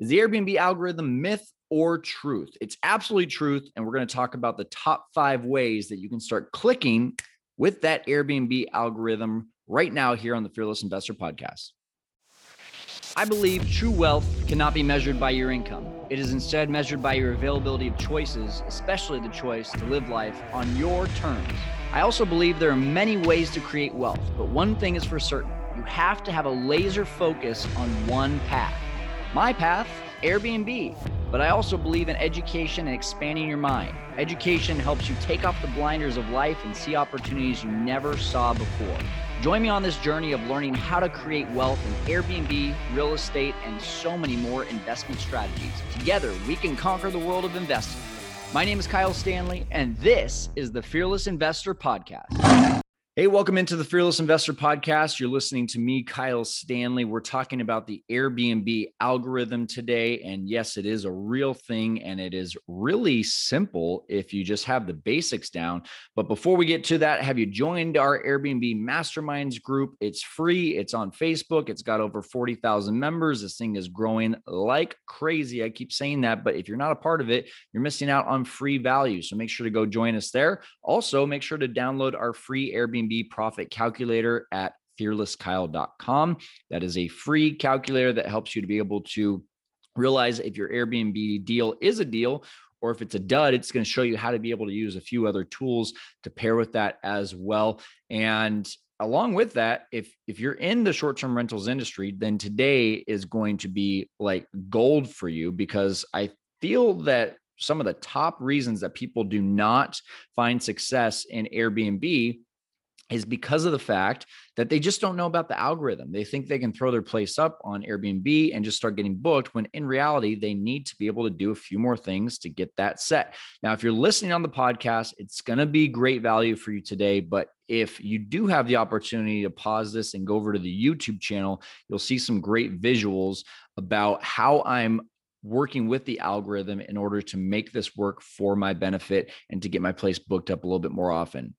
Is the Airbnb algorithm myth or truth? It's absolutely truth. And we're going to talk about the top five ways that you can start clicking with that Airbnb algorithm right now here on the Fearless Investor Podcast. I believe true wealth cannot be measured by your income. It is instead measured by your availability of choices, especially the choice to live life on your terms. I also believe there are many ways to create wealth, but one thing is for certain you have to have a laser focus on one path. My path, Airbnb. But I also believe in education and expanding your mind. Education helps you take off the blinders of life and see opportunities you never saw before. Join me on this journey of learning how to create wealth in Airbnb, real estate, and so many more investment strategies. Together, we can conquer the world of investing. My name is Kyle Stanley, and this is the Fearless Investor Podcast. Hey, welcome into the Fearless Investor Podcast. You're listening to me, Kyle Stanley. We're talking about the Airbnb algorithm today. And yes, it is a real thing and it is really simple if you just have the basics down. But before we get to that, have you joined our Airbnb Masterminds group? It's free, it's on Facebook, it's got over 40,000 members. This thing is growing like crazy. I keep saying that, but if you're not a part of it, you're missing out on free value. So make sure to go join us there. Also, make sure to download our free Airbnb Airbnb profit calculator at fearlesskyle.com. That is a free calculator that helps you to be able to realize if your Airbnb deal is a deal or if it's a dud, it's going to show you how to be able to use a few other tools to pair with that as well. And along with that, if if you're in the short-term rentals industry, then today is going to be like gold for you because I feel that some of the top reasons that people do not find success in Airbnb is because of the fact that they just don't know about the algorithm. They think they can throw their place up on Airbnb and just start getting booked when in reality, they need to be able to do a few more things to get that set. Now, if you're listening on the podcast, it's going to be great value for you today. But if you do have the opportunity to pause this and go over to the YouTube channel, you'll see some great visuals about how I'm working with the algorithm in order to make this work for my benefit and to get my place booked up a little bit more often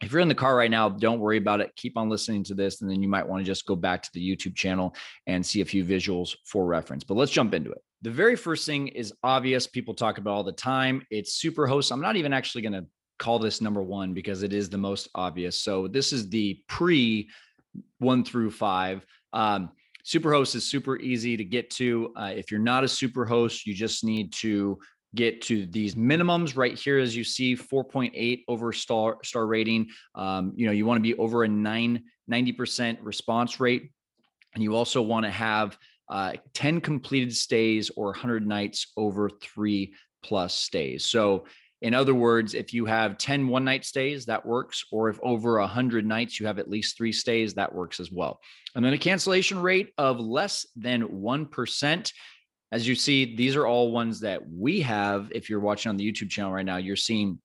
if you're in the car right now, don't worry about it. Keep on listening to this. And then you might want to just go back to the YouTube channel and see a few visuals for reference. But let's jump into it. The very first thing is obvious. People talk about all the time. It's Superhost. I'm not even actually going to call this number one because it is the most obvious. So this is the pre one through five. Um, Superhost is super easy to get to. Uh, if you're not a Superhost, you just need to get to these minimums right here as you see 4.8 over star star rating. Um, you know you want to be over a 9 90% response rate. And you also want to have uh, 10 completed stays or 100 nights over three plus stays. So in other words if you have 10 one night stays that works or if over 100 nights you have at least three stays that works as well. And then a cancellation rate of less than 1% as you see, these are all ones that we have. If you're watching on the YouTube channel right now, you're seeing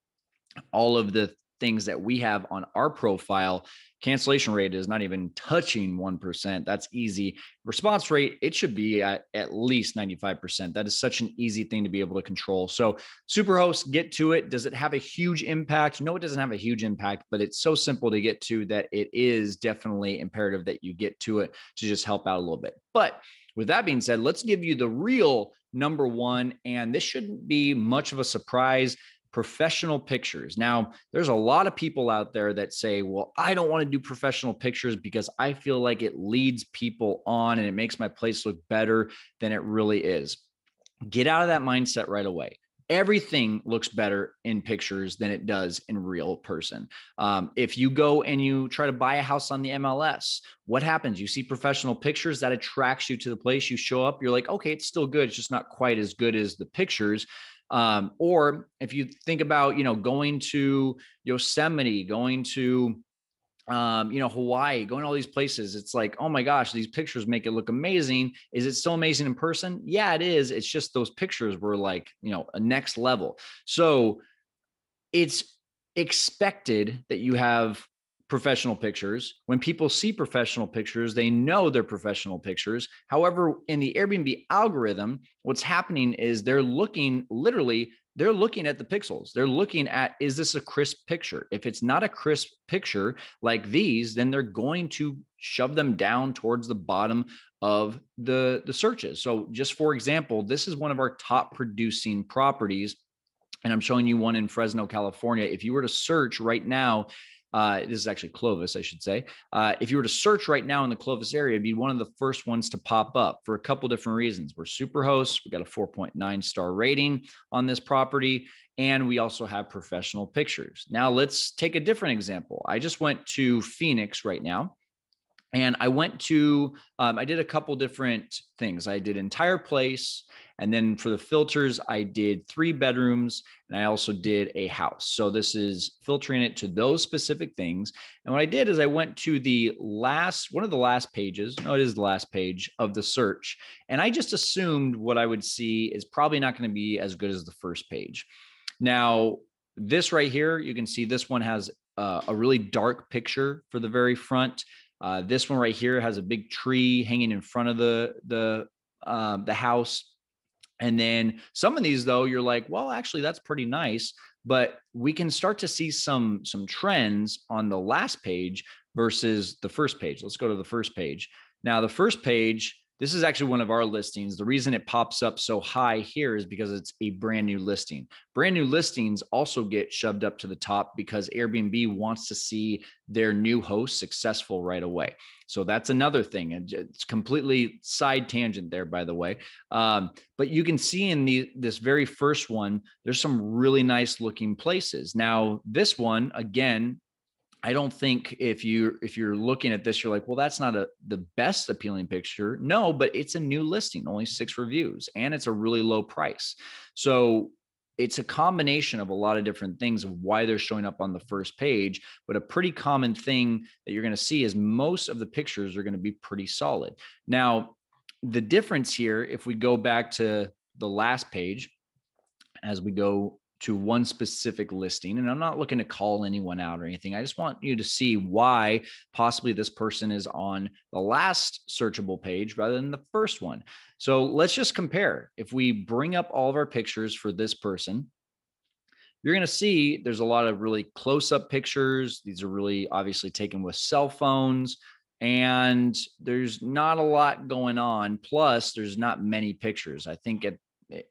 all of the things that we have on our profile. Cancellation rate is not even touching 1%. That's easy. Response rate, it should be at at least 95%. That is such an easy thing to be able to control. So, Superhost, get to it. Does it have a huge impact? No, it doesn't have a huge impact, but it's so simple to get to that it is definitely imperative that you get to it to just help out a little bit. But with that being said, let's give you the real number one. And this shouldn't be much of a surprise professional pictures. Now, there's a lot of people out there that say, well, I don't want to do professional pictures because I feel like it leads people on and it makes my place look better than it really is. Get out of that mindset right away everything looks better in pictures than it does in real person. Um, if you go and you try to buy a house on the MLS, what happens? You see professional pictures that attracts you to the place. You show up, you're like, okay, it's still good. It's just not quite as good as the pictures. Um, or if you think about, you know, going to Yosemite, going to um, you know, Hawaii, going all these places. It's like, oh my gosh, these pictures make it look amazing. Is it still amazing in person? Yeah, it is. It's just those pictures were like, you know, a next level. So it's expected that you have professional pictures. When people see professional pictures, they know they're professional pictures. However, in the Airbnb algorithm, what's happening is they're looking literally they're looking at the pixels. They're looking at is this a crisp picture? If it's not a crisp picture like these, then they're going to shove them down towards the bottom of the the searches. So just for example, this is one of our top producing properties and I'm showing you one in Fresno, California. If you were to search right now, uh, this is actually Clovis, I should say. Uh, if you were to search right now in the Clovis area, it'd be one of the first ones to pop up for a couple different reasons. We're super hosts, we got a 4.9 star rating on this property, and we also have professional pictures. Now, let's take a different example. I just went to Phoenix right now and I went to, um, I did a couple different things. I did entire place. And then for the filters, I did three bedrooms and I also did a house. So this is filtering it to those specific things. And what I did is I went to the last, one of the last pages. No, it is the last page of the search. And I just assumed what I would see is probably not going to be as good as the first page. Now, this right here, you can see this one has uh, a really dark picture for the very front. Uh, this one right here has a big tree hanging in front of the the uh, the house. And then some of these though, you're like, well, actually, that's pretty nice. But we can start to see some some trends on the last page versus the first page. Let's go to the first page. Now, the first page this is actually one of our listings. The reason it pops up so high here is because it's a brand new listing. Brand new listings also get shoved up to the top because Airbnb wants to see their new host successful right away. So that's another thing. And it's completely side tangent there, by the way. Um, but you can see in the this very first one, there's some really nice looking places. Now, this one, again, I don't think if you if you're looking at this, you're like, well, that's not a the best appealing picture. No, but it's a new listing, only six reviews, and it's a really low price. So it's a combination of a lot of different things of why they're showing up on the first page. But a pretty common thing that you're going to see is most of the pictures are going to be pretty solid. Now, the difference here, if we go back to the last page, as we go to one specific listing. And I'm not looking to call anyone out or anything. I just want you to see why possibly this person is on the last searchable page rather than the first one. So let's just compare. If we bring up all of our pictures for this person, you're going to see there's a lot of really close up pictures. These are really obviously taken with cell phones and there's not a lot going on. Plus, there's not many pictures. I think at eh,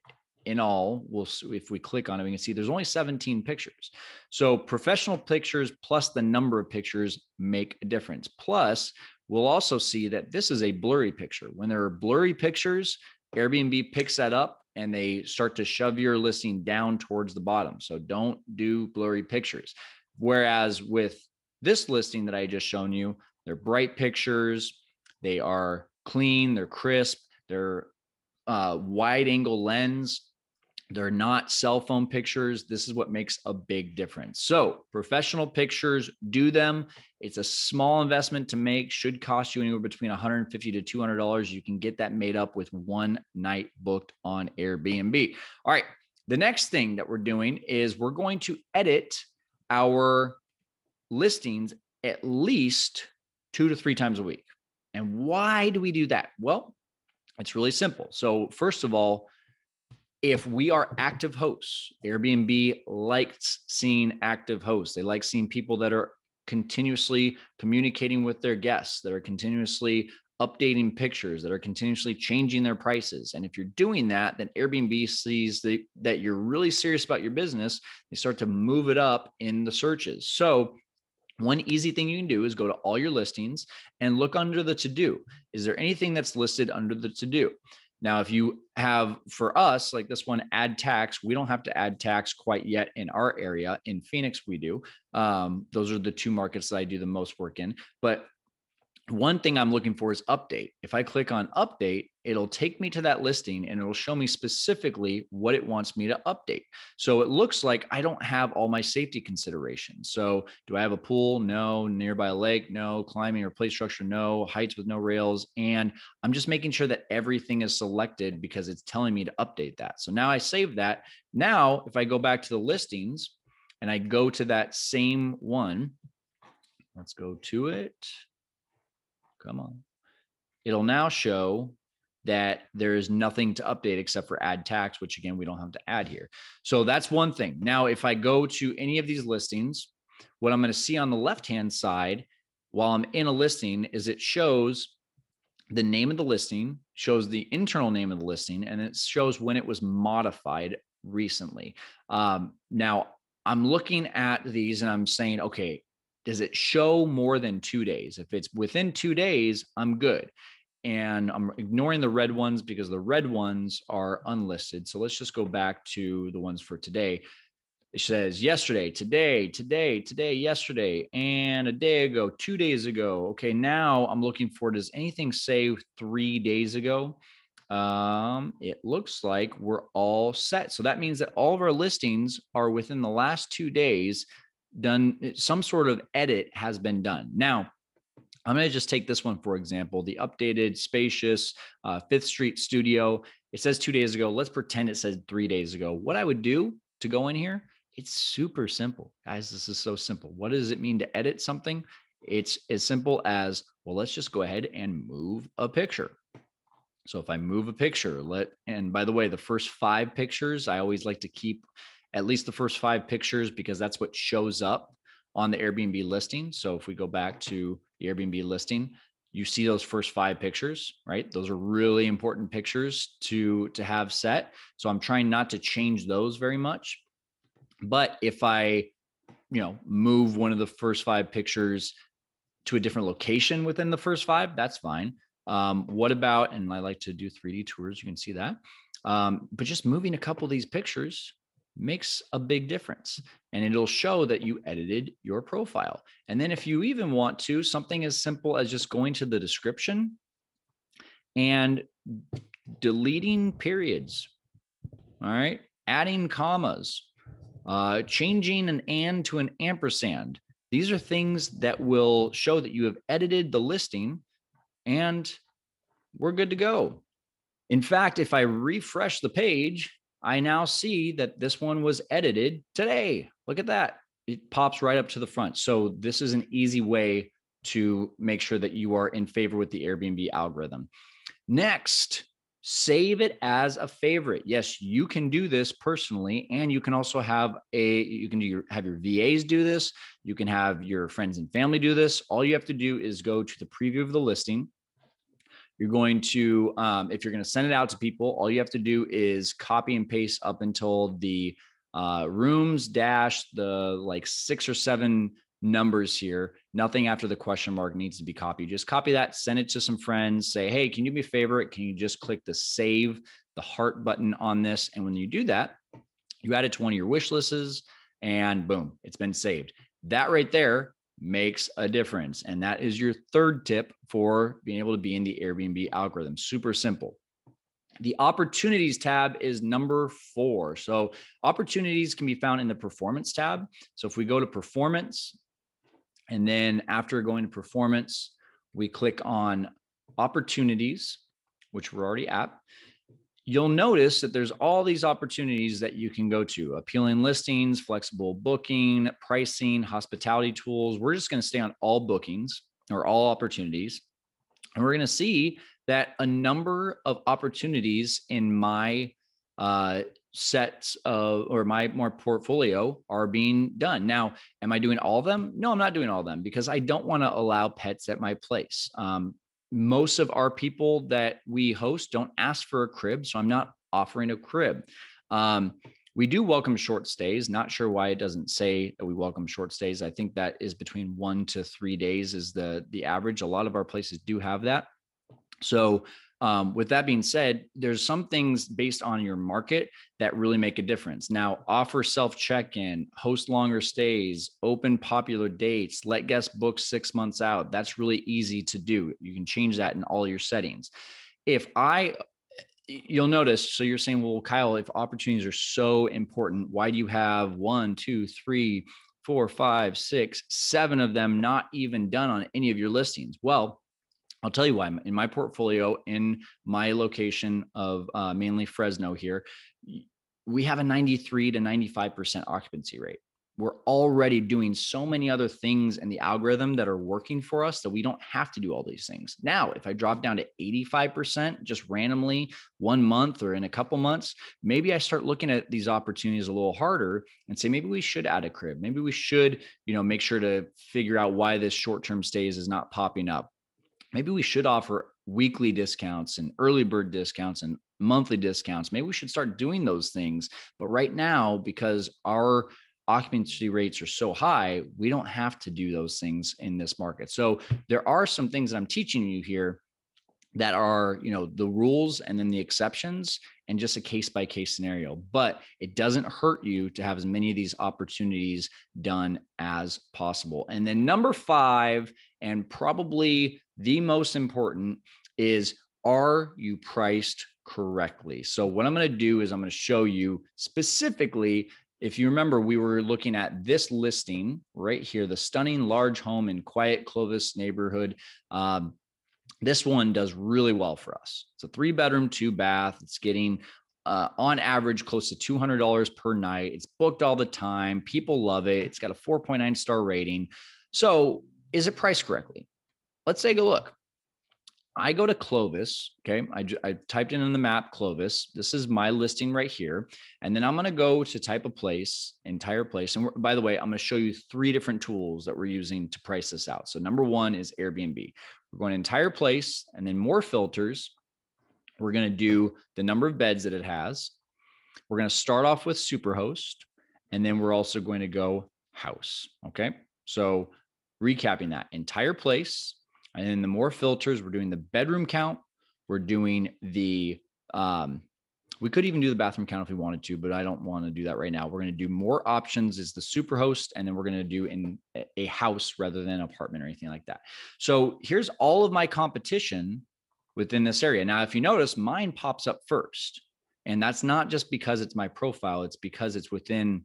in all, we'll if we click on it, we can see there's only 17 pictures. So professional pictures plus the number of pictures make a difference. Plus, we'll also see that this is a blurry picture. When there are blurry pictures, Airbnb picks that up and they start to shove your listing down towards the bottom. So don't do blurry pictures. Whereas with this listing that I just shown you, they're bright pictures, they are clean, they're crisp, they're uh, wide angle lens they're not cell phone pictures. This is what makes a big difference. So, professional pictures, do them. It's a small investment to make, should cost you anywhere between 150 to $200. You can get that made up with one night booked on Airbnb. All right. The next thing that we're doing is we're going to edit our listings at least two to three times a week. And why do we do that? Well, it's really simple. So, first of all, if we are active hosts, Airbnb likes seeing active hosts. They like seeing people that are continuously communicating with their guests, that are continuously updating pictures, that are continuously changing their prices. And if you're doing that, then Airbnb sees the, that you're really serious about your business. They start to move it up in the searches. So one easy thing you can do is go to all your listings and look under the to do. Is there anything that's listed under the to do? Now, if you have for us, like this one, add tax, we don't have to add tax quite yet in our area. In Phoenix, we do. Um, those are the two markets that I do the most work in. But one thing I'm looking for is update. If I click on update, it'll take me to that listing and it'll show me specifically what it wants me to update. So it looks like I don't have all my safety considerations. So do I have a pool? No. Nearby lake? No. Climbing or play structure? No. Heights with no rails. And I'm just making sure that everything is selected because it's telling me to update that. So now I save that. Now, if I go back to the listings and I go to that same one, let's go to it. Come on. It'll now show that there is nothing to update except for add tax, which again, we don't have to add here. So that's one thing. Now, if I go to any of these listings, what I'm going to see on the left hand side while I'm in a listing is it shows the name of the listing, shows the internal name of the listing, and it shows when it was modified recently. Um, now, I'm looking at these and I'm saying, okay, does it show more than two days? If it's within two days, I'm good. And I'm ignoring the red ones because the red ones are unlisted. So let's just go back to the ones for today. It says yesterday, today, today, today, yesterday, and a day ago, two days ago. Okay, now I'm looking for does anything say three days ago? Um, it looks like we're all set. So that means that all of our listings are within the last two days done some sort of edit has been done. Now, I'm going to just take this one for example, the updated spacious uh, Fifth Street studio. It says two days ago. Let's pretend it said three days ago. What I would do to go in here, it's super simple. Guys, this is so simple. What does it mean to edit something? It's as simple as, well, let's just go ahead and move a picture. So if I move a picture, let, and by the way, the first five pictures, I always like to keep at least the first five pictures because that's what shows up on the Airbnb listing. So if we go back to the Airbnb listing, you see those first five pictures, right? Those are really important pictures to to have set. So I'm trying not to change those very much. But if I, you know, move one of the first five pictures to a different location within the first five, that's fine. Um, what about, and I like to do 3D tours, you can see that. Um, but just moving a couple of these pictures makes a big difference and it'll show that you edited your profile. And then if you even want to, something as simple as just going to the description and deleting periods. All right. Adding commas, uh, changing an and to an ampersand. These are things that will show that you have edited the listing and we're good to go. In fact, if I refresh the page, I now see that this one was edited today. Look at that. It pops right up to the front. So this is an easy way to make sure that you are in favor with the Airbnb algorithm. Next, save it as a favorite. Yes, you can do this personally and you can also have a you can do your, have your VAs do this, you can have your friends and family do this. All you have to do is go to the preview of the listing you're going to, um, if you're going to send it out to people, all you have to do is copy and paste up until the uh, rooms dash the like six or seven numbers here. Nothing after the question mark needs to be copied. Just copy that, send it to some friends. Say, hey, can you do me a favor? Can you just click the save the heart button on this? And when you do that, you add it to one of your wish lists, and boom, it's been saved. That right there makes a difference. And that is your third tip for being able to be in the Airbnb algorithm. Super simple. The opportunities tab is number four. So, opportunities can be found in the performance tab. So, if we go to performance, and then after going to performance, we click on opportunities, which we're already at you'll notice that there's all these opportunities that you can go to appealing listings, flexible booking, pricing, hospitality tools. We're just going to stay on all bookings or all opportunities. And we're going to see that a number of opportunities in my uh, sets of or my more portfolio are being done. Now, am I doing all of them? No, I'm not doing all of them because I don't want to allow pets at my place. Um, most of our people that we host don't ask for a crib, so I'm not offering a crib. Um, we do welcome short stays. Not sure why it doesn't say that we welcome short stays. I think that is between one to three days is the the average. A lot of our places do have that. So um, with that being said, there's some things based on your market that really make a difference. Now, offer self check in, host longer stays, open popular dates, let guests book six months out. That's really easy to do. You can change that in all your settings. If I you'll notice so you're saying well kyle if opportunities are so important why do you have one two three four five six seven of them not even done on any of your listings well I'll tell you why. In my portfolio, in my location of uh, mainly Fresno here, we have a 93 to 95% occupancy rate. We're already doing so many other things in the algorithm that are working for us that we don't have to do all these things. Now, if I drop down to 85% just randomly one month or in a couple months, maybe I start looking at these opportunities a little harder and say maybe we should add a crib. Maybe we should, you know, make sure to figure out why this short-term stays is not popping up maybe we should offer weekly discounts and early bird discounts and monthly discounts. Maybe we should start doing those things. But right now, because our occupancy rates are so high, we don't have to do those things in this market. So there are some things that I'm teaching you here that are, you know, the rules and then the exceptions and just a case by case scenario. But it doesn't hurt you to have as many of these opportunities done as possible. And then number 5 and probably the most important is are you priced correctly? So what I'm going to do is I'm going to show you specifically if you remember, we were looking at this listing right here, the stunning large home in quiet Clovis neighborhood. Um, this one does really well for us. It's a three bedroom, two bath. It's getting uh, on average close to $200 per night. It's booked all the time. People love it. It's got a 4.9 star rating. So, is it priced correctly? Let's take a look. I go to Clovis. Okay. I, I typed in on the map Clovis. This is my listing right here. And then I'm going to go to type a place, entire place. And by the way, I'm going to show you three different tools that we're using to price this out. So, number one is Airbnb. We're going to entire place and then more filters. We're going to do the number of beds that it has. We're going to start off with Superhost. And then we're also going to go house. Okay. So, recapping that entire place and then the more filters, we're doing the bedroom count. We're doing the, um, we could even do the bathroom count if we wanted to, but I don't want to do that right now. We're going to do more options is the super host, and then we're going to do in a house rather than an apartment or anything like that. So here's all of my competition within this area. Now, if you notice, mine pops up first. And that's not just because it's my profile, it's because it's within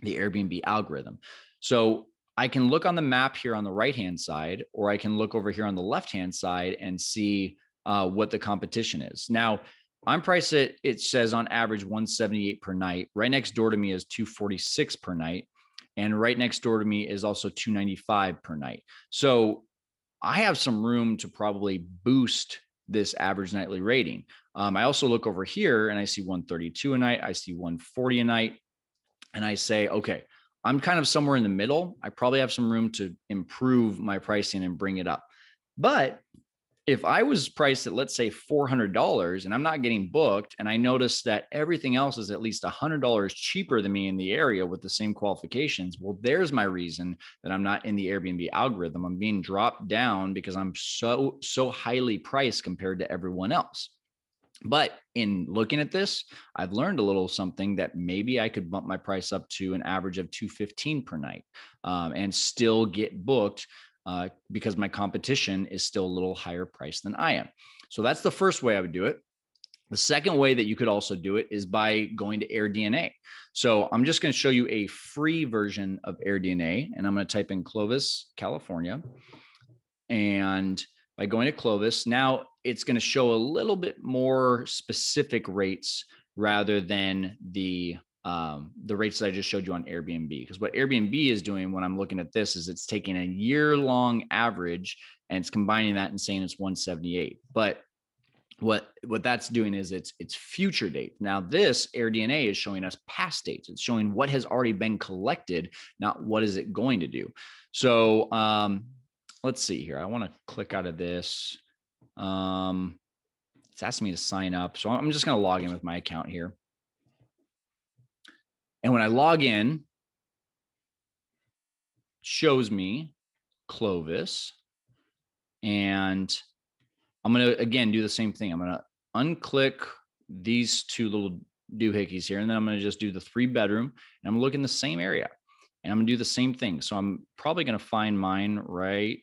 the Airbnb algorithm. So I can look on the map here on the right hand side, or I can look over here on the left hand side and see uh, what the competition is. Now, I'm priced at it says on average 178 per night. Right next door to me is 246 per night. And right next door to me is also 295 per night. So I have some room to probably boost this average nightly rating. Um, I also look over here and I see 132 a night, I see 140 a night, and I say, okay, I'm kind of somewhere in the middle. I probably have some room to improve my pricing and bring it up. But if I was priced at, let's say, $400 and I'm not getting booked, and I notice that everything else is at least $100 cheaper than me in the area with the same qualifications, well, there's my reason that I'm not in the Airbnb algorithm. I'm being dropped down because I'm so, so highly priced compared to everyone else. But in looking at this, I've learned a little something that maybe I could bump my price up to an average of 215 per night um, and still get booked uh, because my competition is still a little higher price than I am. So that's the first way I would do it. The second way that you could also do it is by going to AirDNA. So I'm just going to show you a free version of AirDNA, and I'm going to type in Clovis, California. And by going to Clovis, now it's going to show a little bit more specific rates rather than the um, the rates that I just showed you on Airbnb. Because what Airbnb is doing when I'm looking at this is it's taking a year long average and it's combining that and saying it's 178. But what what that's doing is it's it's future date. Now this AirDNA is showing us past dates. It's showing what has already been collected, not what is it going to do. So um, let's see here. I want to click out of this. Um, it's asking me to sign up. So I'm just going to log in with my account here. And when I log in, shows me Clovis. And I'm going to, again, do the same thing. I'm going to unclick these two little doohickeys here. And then I'm going to just do the three bedroom and I'm looking the same area and I'm gonna do the same thing. So I'm probably gonna find mine right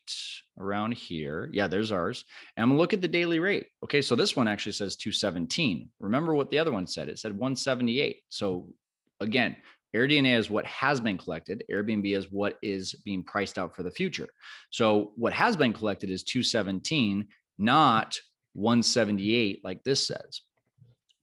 around here. Yeah, there's ours. And I'm gonna look at the daily rate. Okay, so this one actually says 217. Remember what the other one said? It said 178. So again, AirDNA is what has been collected. Airbnb is what is being priced out for the future. So what has been collected is 217, not 178 like this says.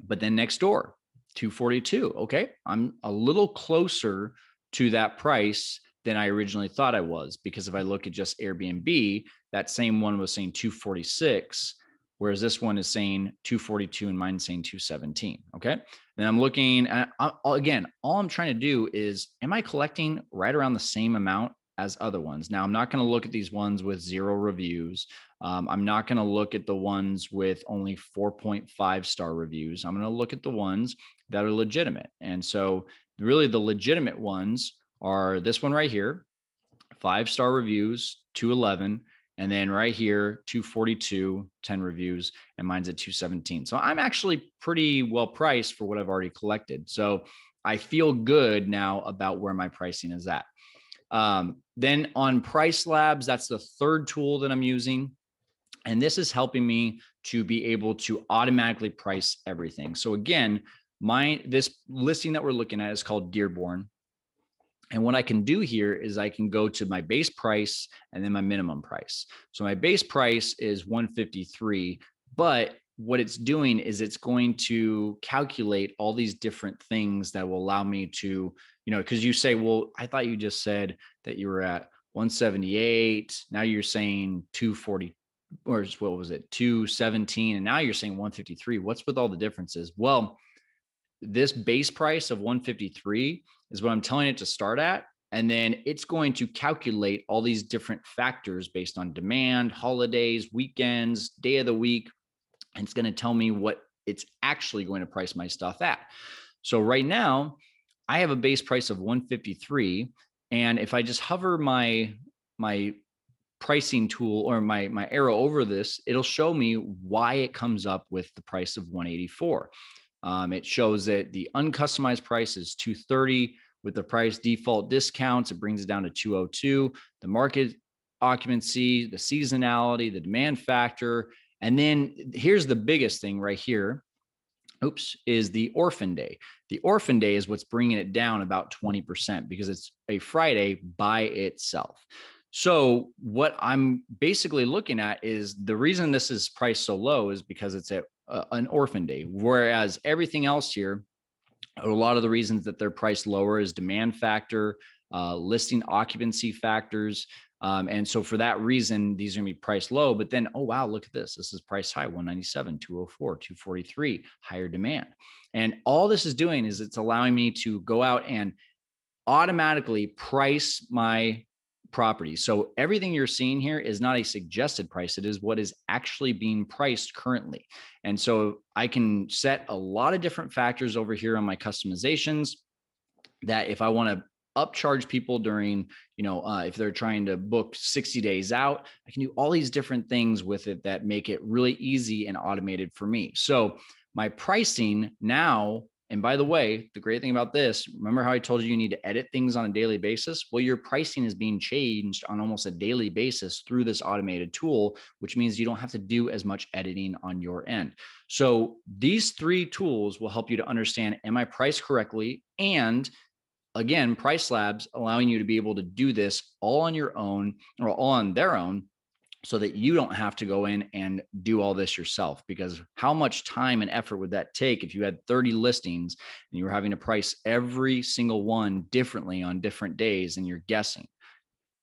But then next door, 242. Okay, I'm a little closer to that price than I originally thought I was. Because if I look at just Airbnb, that same one was saying 246, whereas this one is saying 242 and mine saying 217. Okay. Then I'm looking at, again, all I'm trying to do is, am I collecting right around the same amount as other ones. Now, I'm not going to look at these ones with zero reviews. Um, I'm not going to look at the ones with only 4.5 star reviews. I'm going to look at the ones that are legitimate. And so, really, the legitimate ones are this one right here five star reviews, 211. And then right here, 242, 10 reviews, and mine's at 217. So I'm actually pretty well priced for what I've already collected. So I feel good now about where my pricing is at. Um, then on Price Labs, that's the third tool that I'm using. And this is helping me to be able to automatically price everything. So again, my this listing that we're looking at is called Dearborn. And what I can do here is I can go to my base price and then my minimum price. So my base price is 153, but what it's doing is it's going to calculate all these different things that will allow me to, you know, because you say, well, I thought you just said that you were at 178. Now you're saying 240 or what was it, 217, and now you're saying 153. What's with all the differences? Well, this base price of 153 is what I'm telling it to start at. And then it's going to calculate all these different factors based on demand, holidays, weekends, day of the week. And it's going to tell me what it's actually going to price my stuff at. So right now, I have a base price of 153. And if I just hover my my pricing tool or my my arrow over this, it'll show me why it comes up with the price of 184. Um, it shows that the uncustomized price is 230 with the price default discounts. It brings it down to 202. The market occupancy, the seasonality, the demand factor, and then here's the biggest thing right here. Oops, is the orphan day. The orphan day is what's bringing it down about 20% because it's a Friday by itself. So what I'm basically looking at is the reason this is priced so low is because it's a, a, an orphan day, whereas everything else here, a lot of the reasons that they're priced lower is demand factor, uh, listing occupancy factors. Um, and so for that reason, these are gonna be priced low. But then, oh wow, look at this. This is price high, 197, 204, 243, higher demand. And all this is doing is it's allowing me to go out and automatically price my property. So everything you're seeing here is not a suggested price. It is what is actually being priced currently. And so I can set a lot of different factors over here on my customizations that if I want to upcharge people during, you know, uh, if they're trying to book 60 days out, I can do all these different things with it that make it really easy and automated for me. So my pricing now and by the way, the great thing about this, remember how I told you you need to edit things on a daily basis? Well, your pricing is being changed on almost a daily basis through this automated tool, which means you don't have to do as much editing on your end. So these three tools will help you to understand am I priced correctly? And again, Price Labs allowing you to be able to do this all on your own or all on their own so that you don't have to go in and do all this yourself because how much time and effort would that take if you had 30 listings and you were having to price every single one differently on different days and you're guessing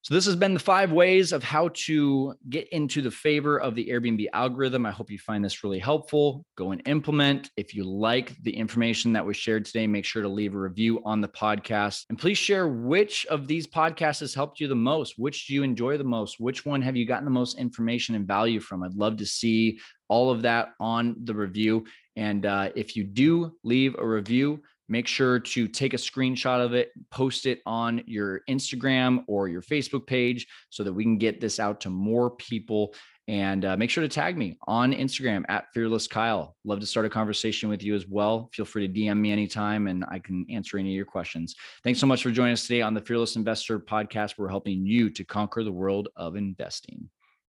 so, this has been the five ways of how to get into the favor of the Airbnb algorithm. I hope you find this really helpful. Go and implement. If you like the information that was shared today, make sure to leave a review on the podcast. And please share which of these podcasts has helped you the most. Which do you enjoy the most? Which one have you gotten the most information and value from? I'd love to see all of that on the review. And uh, if you do leave a review, make sure to take a screenshot of it, post it on your Instagram or your Facebook page so that we can get this out to more people. And uh, make sure to tag me on Instagram at Fearless Kyle. Love to start a conversation with you as well. Feel free to DM me anytime and I can answer any of your questions. Thanks so much for joining us today on the Fearless Investor podcast. We're helping you to conquer the world of investing.